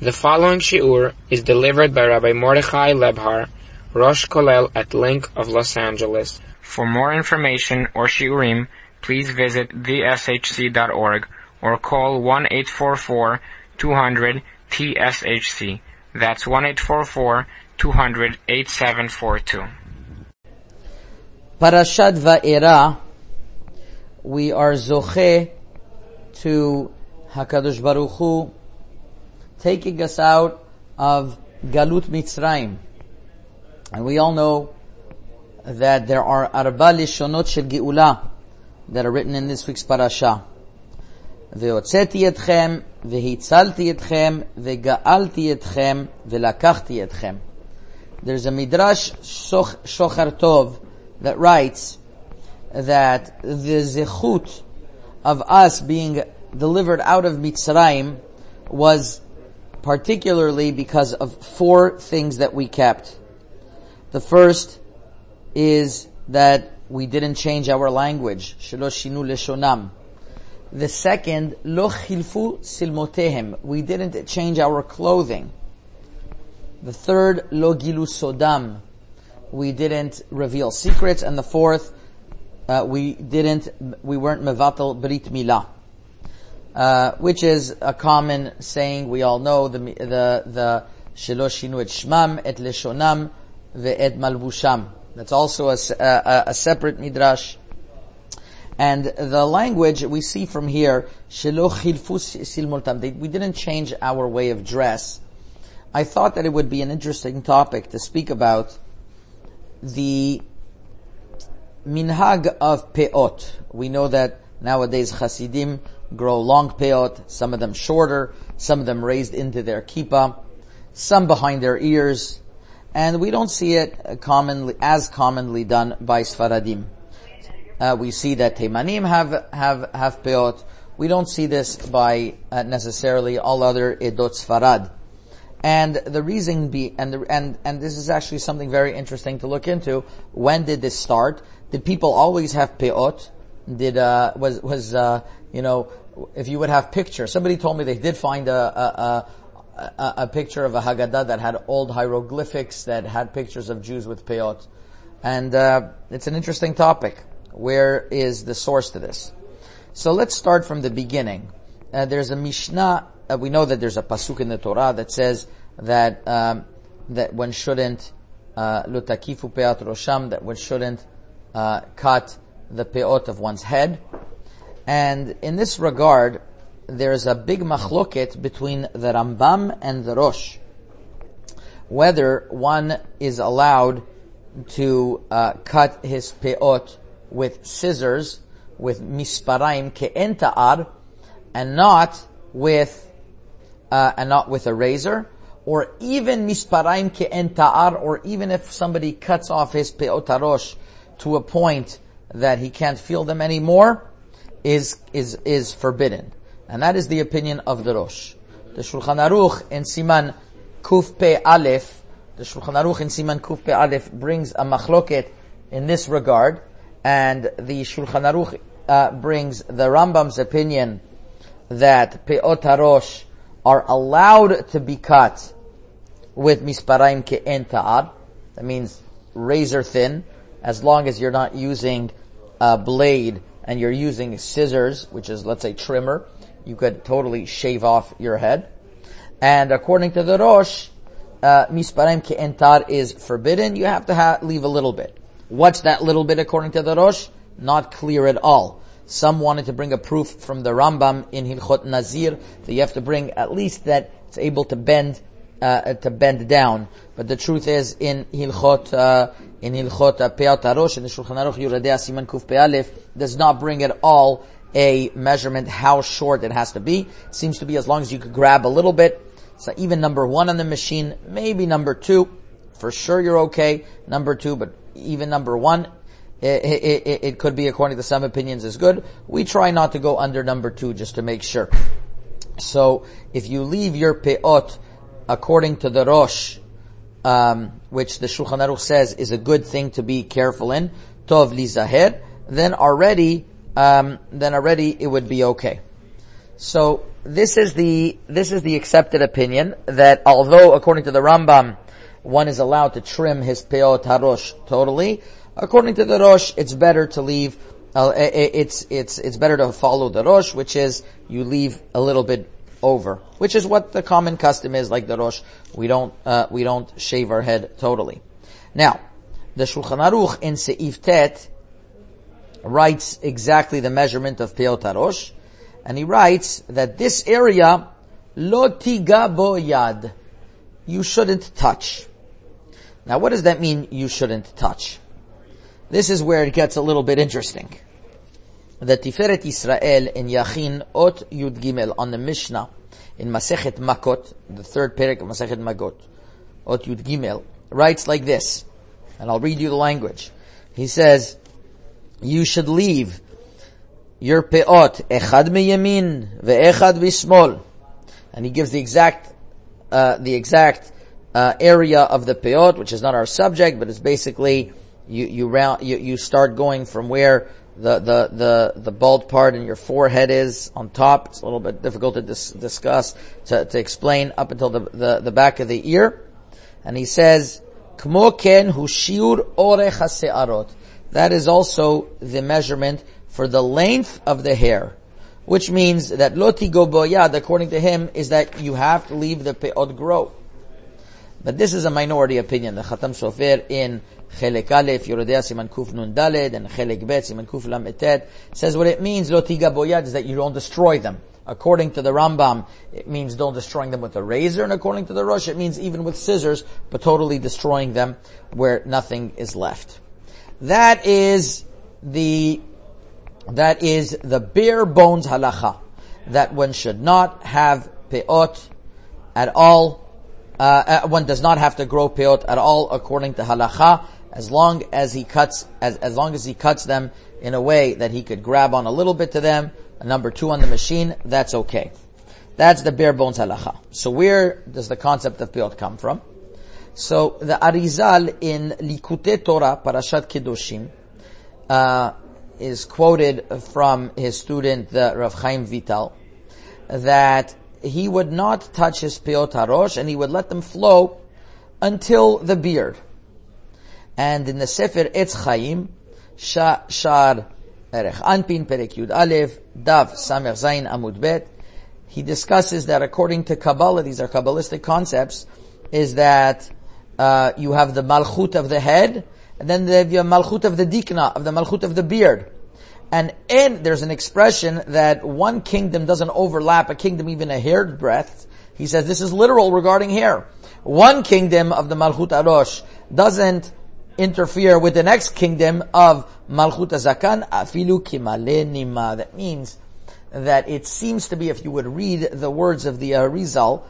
The following shiur is delivered by Rabbi Mordechai Lebhar, Rosh Kollel at Link of Los Angeles. For more information or shiurim, please visit theshc.org or call 1-844-200-TSHC. That's 1-844-200-8742. Parashat Va'era, we are zoche to Hakadosh Baruch Hu taking us out of Galut Mitzrayim. And we all know that there are Arba Lishonot Shel Geula that are written in this week's parasha. והוצאתי אתכם, והצלתי אתכם, וגאלתי אתכם, ולקחתי אתכם. There's a midrash Shochar Tov that writes that the zechut of us being delivered out of Mitzrayim was particularly because of four things that we kept. The first is that we didn't change our language. The second. We didn't change our clothing. The third, lo sodam. We didn't reveal secrets. And the fourth, uh, we didn't, we weren't mevatel brit milah. Uh, which is a common saying we all know, the, the, the, shinu et shmam, et leshonam, ve'et malvusham. That's also a, a, a, separate midrash. And the language we see from here, silmultam, we didn't change our way of dress. I thought that it would be an interesting topic to speak about the minhag of peot. We know that nowadays Hasidim grow long peot, some of them shorter, some of them raised into their kippah, some behind their ears, and we don't see it commonly, as commonly done by Sfaradim. Uh, we see that Teimanim have, have, have peot. We don't see this by uh, necessarily all other Edot Sfarad. And the reason be, and, the, and, and this is actually something very interesting to look into. When did this start? Did people always have peot? Did, uh, was, was, uh, you know, if you would have pictures. Somebody told me they did find a, a, a, a picture of a Haggadah that had old hieroglyphics that had pictures of Jews with peot. And uh, it's an interesting topic. Where is the source to this? So let's start from the beginning. Uh, there's a Mishnah. Uh, we know that there's a pasuk in the Torah that says that um, that one shouldn't uh, lutakifu peat rosham. That one shouldn't uh, cut the peot of one's head. And in this regard, there's a big machloket between the Rambam and the Rosh. Whether one is allowed to uh, cut his peot with scissors, with misparaim ke'enta'ar, and not with, uh, and not with a razor, or even misparaim ke'enta'ar, or even if somebody cuts off his peotarosh to a point that he can't feel them anymore, is, is, is forbidden. And that is the opinion of the Rosh. The Shulchan Aruch in Siman Kuf Pe Aleph, the Shulchan Aruch in Siman Kuf Pe Aleph brings a machloket in this regard, and the Shulchan Aruch uh, brings the Rambam's opinion that Peot HaRosh are allowed to be cut with misparaim ke'en ta'ar. That means razor thin, as long as you're not using a blade and you're using scissors, which is, let's say, trimmer, you could totally shave off your head. And according to the Rosh, uh, misparem ke'entar is forbidden. You have to ha- leave a little bit. What's that little bit according to the Rosh? Not clear at all. Some wanted to bring a proof from the Rambam in Hilchot Nazir that you have to bring at least that it's able to bend uh, to bend down. But the truth is, in Hilchot uh, in Hilchot Peot Arosh in the Shulchan Aruch Yuradea Siman Kuf Pealef does not bring at all a measurement how short it has to be. It seems to be as long as you could grab a little bit. So even number one on the machine, maybe number two, for sure you're okay. Number two, but even number one, it, it, it, it could be according to some opinions is good. We try not to go under number two just to make sure. So if you leave your peot according to the Rosh, um, which the Shulchan Aruch says is a good thing to be careful in, tov lizaher, then already, um, then already it would be okay. So this is the this is the accepted opinion that although according to the Rambam, one is allowed to trim his peot harosh totally. According to the Rosh, it's better to leave. Uh, it's it's it's better to follow the Rosh, which is you leave a little bit over, which is what the common custom is. Like the Rosh, we don't uh, we don't shave our head totally. Now, the Shulchan Aruch in Seif Tet writes exactly the measurement of peot harosh and he writes that this area, lo tiga bo yad, you shouldn't touch. Now what does that mean, you shouldn't touch? This is where it gets a little bit interesting. The Tiferet Israel in Yachin Ot Yud Gimel on the Mishnah in Masechet Makot, the third parak of Masechet Makot, Ot Yud Gimel, writes like this, and I'll read you the language. He says, you should leave your peot, echad miyamin, ve'echad bismol. And he gives the exact, uh, the exact, uh, area of the peot, which is not our subject, but it's basically, you, you round, you, you start going from where the, the, the, the bald part in your forehead is on top. It's a little bit difficult to dis- discuss, to, to explain up until the, the, the back of the ear. And he says, Kmo ken hu shiur orech That is also the measurement for the length of the hair, which means that loti go boyad, according to him, is that you have to leave the pe'od grow. But this is a minority opinion. The Khatam Sofer in Chelek Aleph, Yorodea Siman Kuf Nun Daled, and Chelek Bet Siman Kuf Lam Etet, says what it means, lotiga boyad, is that you don't destroy them. According to the Rambam, it means don't destroying them with a razor, and according to the Rosh, it means even with scissors, but totally destroying them where nothing is left. That is the that is the bare bones halacha. That one should not have peot at all. Uh, uh, one does not have to grow peot at all according to halacha, as long as he cuts, as, as long as he cuts them in a way that he could grab on a little bit to them, a number two on the machine, that's okay. That's the bare bones halacha. So where does the concept of peot come from? So the Arizal in Likutei Torah, Parashat Kedoshim, uh, is quoted from his student, the Rav Chaim Vital, that he would not touch his peot harosh and he would let them flow until the beard. And in the Sefer Etz Chaim, Shar Erech Anpin Perek Yud Aleph, Dav Amud Bet, he discusses that according to Kabbalah, these are Kabbalistic concepts, is that uh, you have the malchut of the head, and then you have the malchut of the dikna, of the malchut of the beard. And in, there's an expression that one kingdom doesn't overlap a kingdom even a hair's breadth. He says this is literal regarding hair. One kingdom of the Malchut Arosh doesn't interfere with the next kingdom of Malchut Zakan, afilu kimale nima. That means that it seems to be, if you would read the words of the uh, Arizal,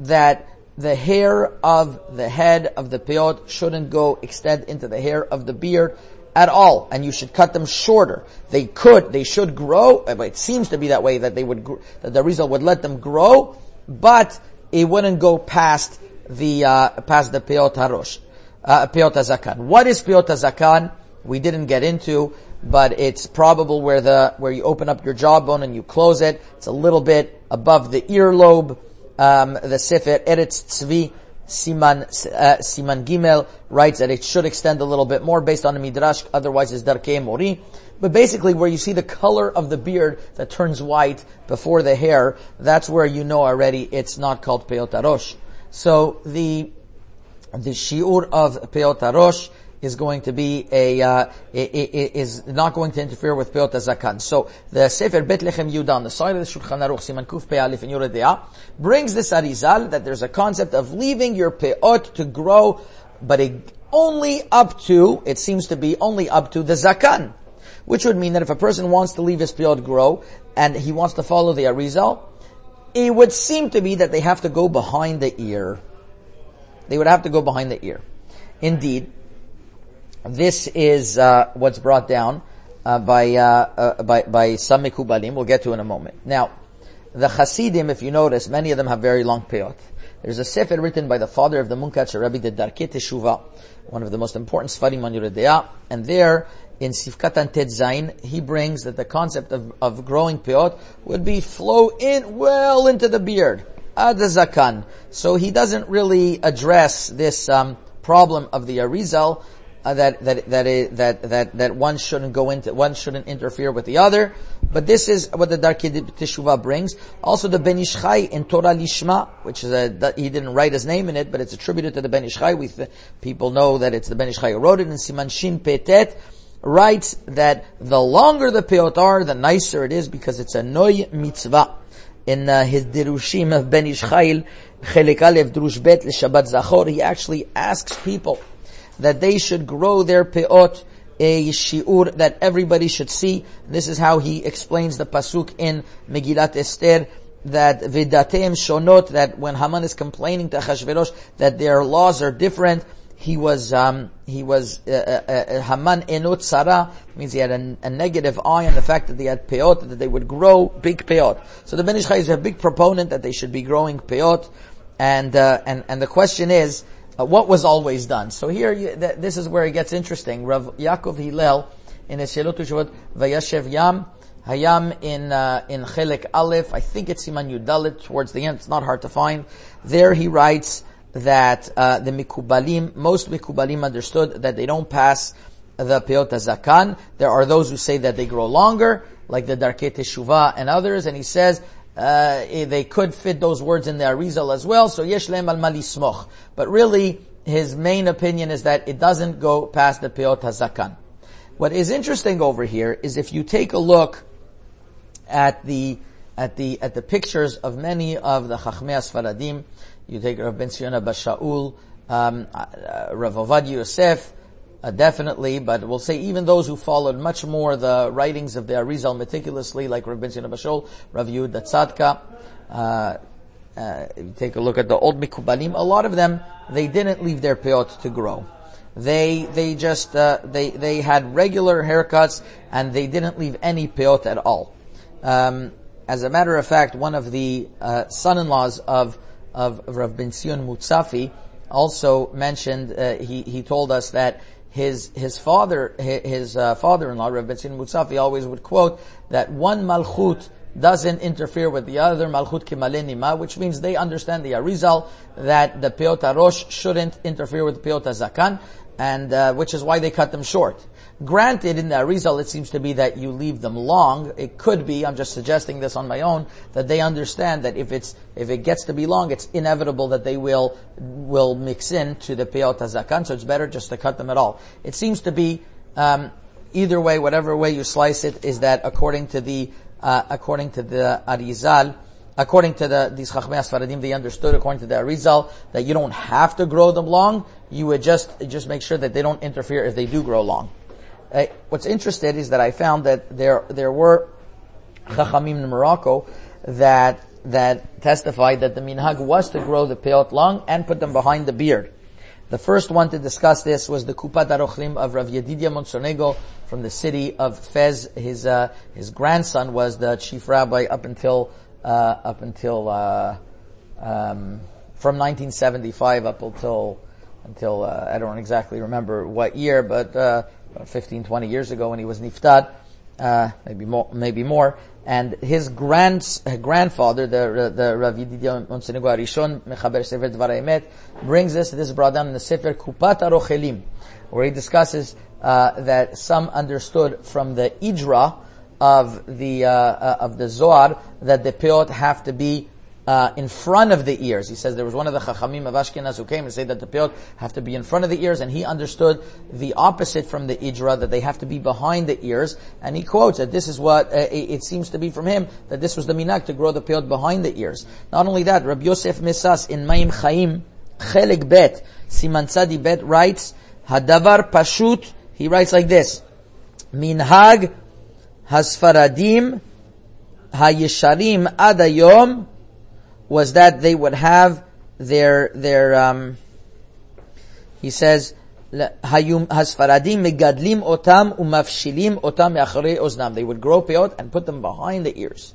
that the hair of the head of the peot shouldn't go extend into the hair of the beard at all, and you should cut them shorter. They could, they should grow, it seems to be that way that they would, that the result would let them grow, but it wouldn't go past the, uh, past the peot harosh, uh, peot. What is peot zakan? We didn't get into, but it's probable where the, where you open up your jawbone and you close it. It's a little bit above the earlobe um, the Sefer Eretz Tzvi Siman uh, Siman Gimel writes that it should extend a little bit more based on the Midrash, otherwise it's Darkei Mori. But basically where you see the color of the beard that turns white before the hair, that's where you know already it's not called Peotarosh. So the, the Shiur of Peotarosh is going to be a uh, is not going to interfere with Peot Zakan. So the Sefer Bet Lechem Yudah on the side of the Shulchan Aruch Siman Kuf Pei Alif in Yoredea brings this Arizal that there's a concept of leaving your Peot to grow, but it, only up to it seems to be only up to the Zakan, which would mean that if a person wants to leave his Peot grow and he wants to follow the Arizal, it would seem to be that they have to go behind the ear. They would have to go behind the ear. Indeed, this is uh, what's brought down uh, by, uh, uh by by some mikubalim. We'll get to in a moment. Now, the Hasidim, if you notice, many of them have very long peyot. There's a sefer written by the father of the Munkatcher Rebbe, the Darkei Teshuvah, one of the most important Sfarim on Yoreh and there, in Sifkatan Tet Zayin, he brings that the concept of, of growing peot would be flow in, well into the beard, ad zakan. So he doesn't really address this um, problem of the Arizal, uh, that that that, is, that that that one shouldn't go into, one shouldn't interfere with the other. But this is what the Darkei Teshuvah brings. Also the Ben Ish Chai in Torah Lishma, which is a, he didn't write his name in it, but it's attributed to the Ben Ish Chai. We th- people know that it's the Ben Ish Chai who wrote it. And Siman Shin Petet writes that the longer the peot are, the nicer it is because it's a noy mitzvah. In uh, his Dirushim of Ben Ish Chai, Chelik Aleph Drush Bet Shabbat Zachor, he actually asks people that they should grow their peot a shiur that everybody should see. This is how he explains the pasuk in Megillat Esther that vidatem shonot that when Haman is complaining to Achashverosh that their laws are different, he was um, he was uh, uh, uh, Haman enot sara means he had a, a, negative eye on the fact that they had peot that they would grow big peot. So the Ben Ish Chai is a big proponent that they should be growing peot, and uh, and and the question is uh, what was always done. So here, you, th- this is where it gets interesting. Rav Yaakov Hillel in Eshelot Shuvot Vayashev Yam, Hayam in uh, in Chelik Aleph, I think it's Siman Yudalit towards the end. It's not hard to find. There he writes that uh, the Mikubalim, most Mikubalim understood that they don't pass the Peot Zakan. There are those who say that they grow longer, like the Darkei Teshuvah and others, and he says uh, they could fit those words in the Arizal as well. So yesh lehem al malismoch. But really, his main opinion is that it doesn't go past the peot hazakan. What is interesting over here is if you take a look at the at the at the pictures of many of the Chachmei Sfaradim, you take Rav Ben Zion Abba Shaul, um, uh, Rav Ovadia Yosef, uh, definitely, but we'll say even those who followed much more the writings of the Arizal meticulously, like Rav Ben Zion Abba Shaul, Rav Yehuda Tzadka, uh, uh, you take a look at the old Mikubalim, a lot of them, they didn't leave their peot to grow. They, they just, uh, they, they had regular haircuts and they didn't leave any peot at all. Um, as a matter of fact, one of the uh, son-in-laws of, of Rav Ben Zion Mutzafi also mentioned, uh, he, he told us that his his father his uh, father-in-law Rabbi Ben Zion Mutzafi always would quote that one malchut doesn't interfere with the other malchut kimalenima, which means they understand the Arizal that the peot rosh shouldn't interfere with peot zakan, and uh, which is why they cut them short. Granted, in the Arizal, it seems to be that you leave them long. It could be, I'm just suggesting this on my own, that they understand that if it's, if it gets to be long, it's inevitable that they will, will mix in to the Peot HaZakan, so it's better just to cut them at all. It seems to be, um, either way, whatever way you slice it, is that according to the, uh, according to the Arizal, according to the, these Chachmei Asfaradim, they understood according to the Arizal that you don't have to grow them long, you would just, just make sure that they don't interfere if they do grow long. Uh, what's interesting is that I found that there there were chachamim in Morocco that that testified that the minhag was to grow the peot long and put them behind the beard. The first one to discuss this was the Kupat Arochlim of Rav Yedidia Monsonego from the city of Fez. His uh, his grandson was the chief rabbi up until uh, up until uh, um, from 1975 up until until uh, I don't exactly remember what year, but uh, 15, 20 years ago when he was niftad, uh, maybe more, maybe more. And his grand, grandfather, the, the Rav Yedidia Monsonego Arishon, Mechaber Sefer Dvar Emet, brings this, this is brought down in the Sefer Kupat Arochelim, where he discusses, uh, that some understood from the Idra of the, uh, uh of the Zohar, that the peot have to be uh, in front of the ears. He says there was one of the Chachamim of Ashkenaz who came and said that the peot have to be in front of the ears, and he understood the opposite from the Idra, that they have to be behind the ears. And he quotes that this is what uh, it, seems to be from him, that this was the minak to grow the peot behind the ears. Not only that, Rabbi Yosef Mesas in Maim Chaim, Chelik Bet, Siman Tzadi Bet writes, Hadavar Pashut, he writes like this, Minhag Hasfaradim Hayesharim Adayom was that they would have their their um, he says. They would grow peot and put them behind the ears.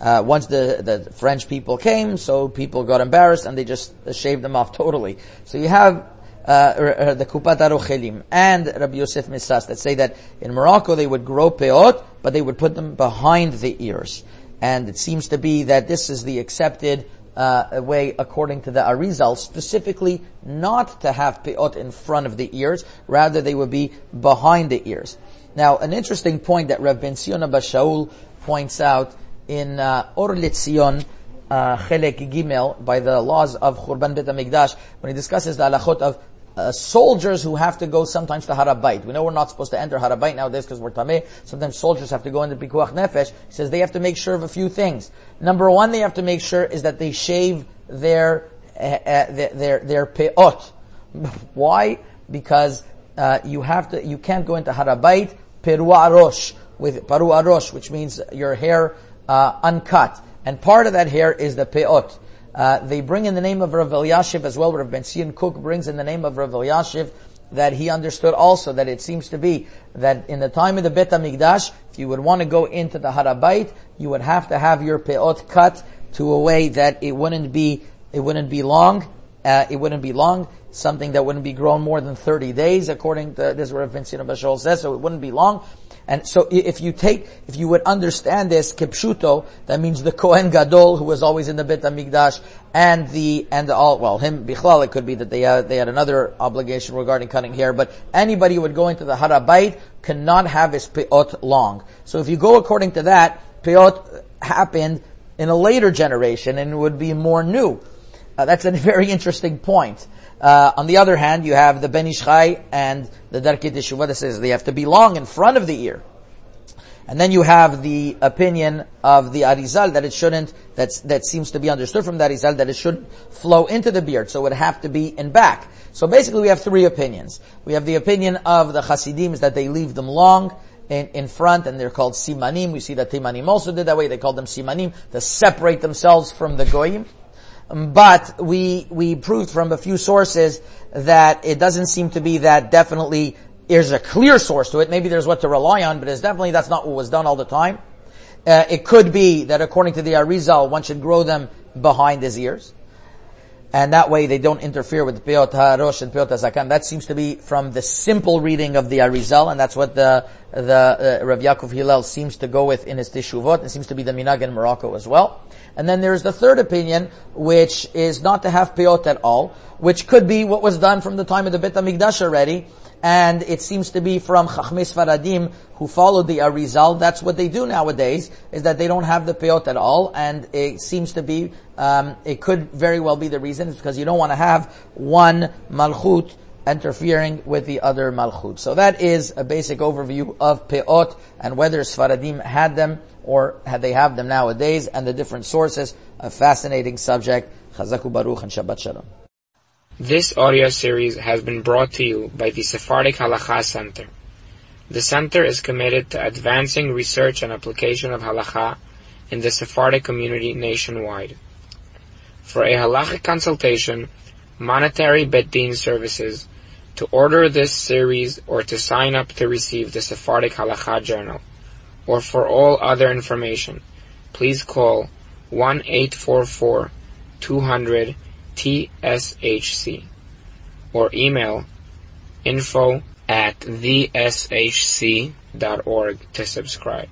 uh, once the, the French people came, so people got embarrassed and they just shaved them off totally. So you have uh, the Kupat Arochelim and Rabbi Yosef Mesas that say that in Morocco they would grow peot, but they would put them behind the ears. And it seems to be that this is the accepted uh, way according to the Arizal, specifically not to have peot in front of the ears, rather they would be behind the ears. Now, an interesting point that Rav Ben Zion Shaul points out in uh, Or Letzion, uh, Chelek Gimel, by the laws of Churban Bet HaMikdash, when he discusses the halachot of uh, soldiers who have to go sometimes to Harabait. We know we're not supposed to enter Harabait nowadays because we're Tameh. Sometimes soldiers have to go into Pikuach Nefesh. He says they have to make sure of a few things. Number one, they have to make sure is that they shave their, uh, uh, their, their, their peot. Why? Because uh, you have to, you can't go into Harabait peru arosh, with paru arosh, which means your hair uh, uncut. And part of that hair is the peot. Uh, they bring in the name of Rav Elyashiv as well. Rav Ben Kook brings in the name of Rav Elyashiv that he understood also that it seems to be that in the time of the Bet HaMikdash, if you would want to go into the Harabait, you would have to have your peot cut to a way that it wouldn't be, it wouldn't be long, uh, it wouldn't be long, something that wouldn't be grown more than 30 days, according to this is what Rav Ben Zion Abba Shaul says, so it wouldn't be long. And so if you take, if you would understand this, kipshuto, that means the Kohen Gadol, who was always in the Bet HaMikdash, and the, and the all, well, him, Bichlal, it could be that they had, they had another obligation regarding cutting hair, but anybody who would go into the Harabait cannot have his peot long. So if you go according to that, peot happened in a later generation and would be more new. Uh, that's a very interesting point. Uh, on the other hand, you have the Ben Ish Chai and the Darkei Teshuvah that says they have to be long in front of the ear. And then you have the opinion of the Arizal that it shouldn't, that's, that seems to be understood from the Arizal that it shouldn't flow into the beard, so it would have to be in back. So basically we have three opinions. We have the opinion of the Hasidim is that they leave them long, in, in front, and they're called simanim. We see that Timanim also did that way. They called them simanim to separate themselves from the goyim. But we, we proved from a few sources that it doesn't seem to be that definitely there's a clear source to it. Maybe there's what to rely on, but it's definitely that's not what was done all the time. Uh, it could be that according to the Arizal, one should grow them behind his ears. And that way they don't interfere with Peot HaRosh and Peot HaZakan. That seems to be from the simple reading of the Arizal, and that's what the, the uh, Rav Yaakov Hillel seems to go with in his Teshuvot. It seems to be the Minag in Morocco as well. And then there's the third opinion, which is not to have Peot at all, which could be what was done from the time of the Bet HaMikdash already, and it seems to be from Chachmei Sfaradim who followed the Arizal. That's what they do nowadays, is that they don't have the peot at all, and it seems to be, um, it could very well be the reason, is because you don't want to have one malchut interfering with the other malchut. So that is a basic overview of peot and whether Sfaradim had them or had they have them nowadays and the different sources. A fascinating subject. Chazaku Baruch and Shabbat Shalom. This audio series has been brought to you by the Sephardic Halacha Center. The center is committed to advancing research and application of halacha in the Sephardic community nationwide. For a halachic consultation, monetary bet din services, to order this series or to sign up to receive the Sephardic Halacha Journal, or for all other information, please call 1-844-200 TSHC or email info at theshc.org to subscribe.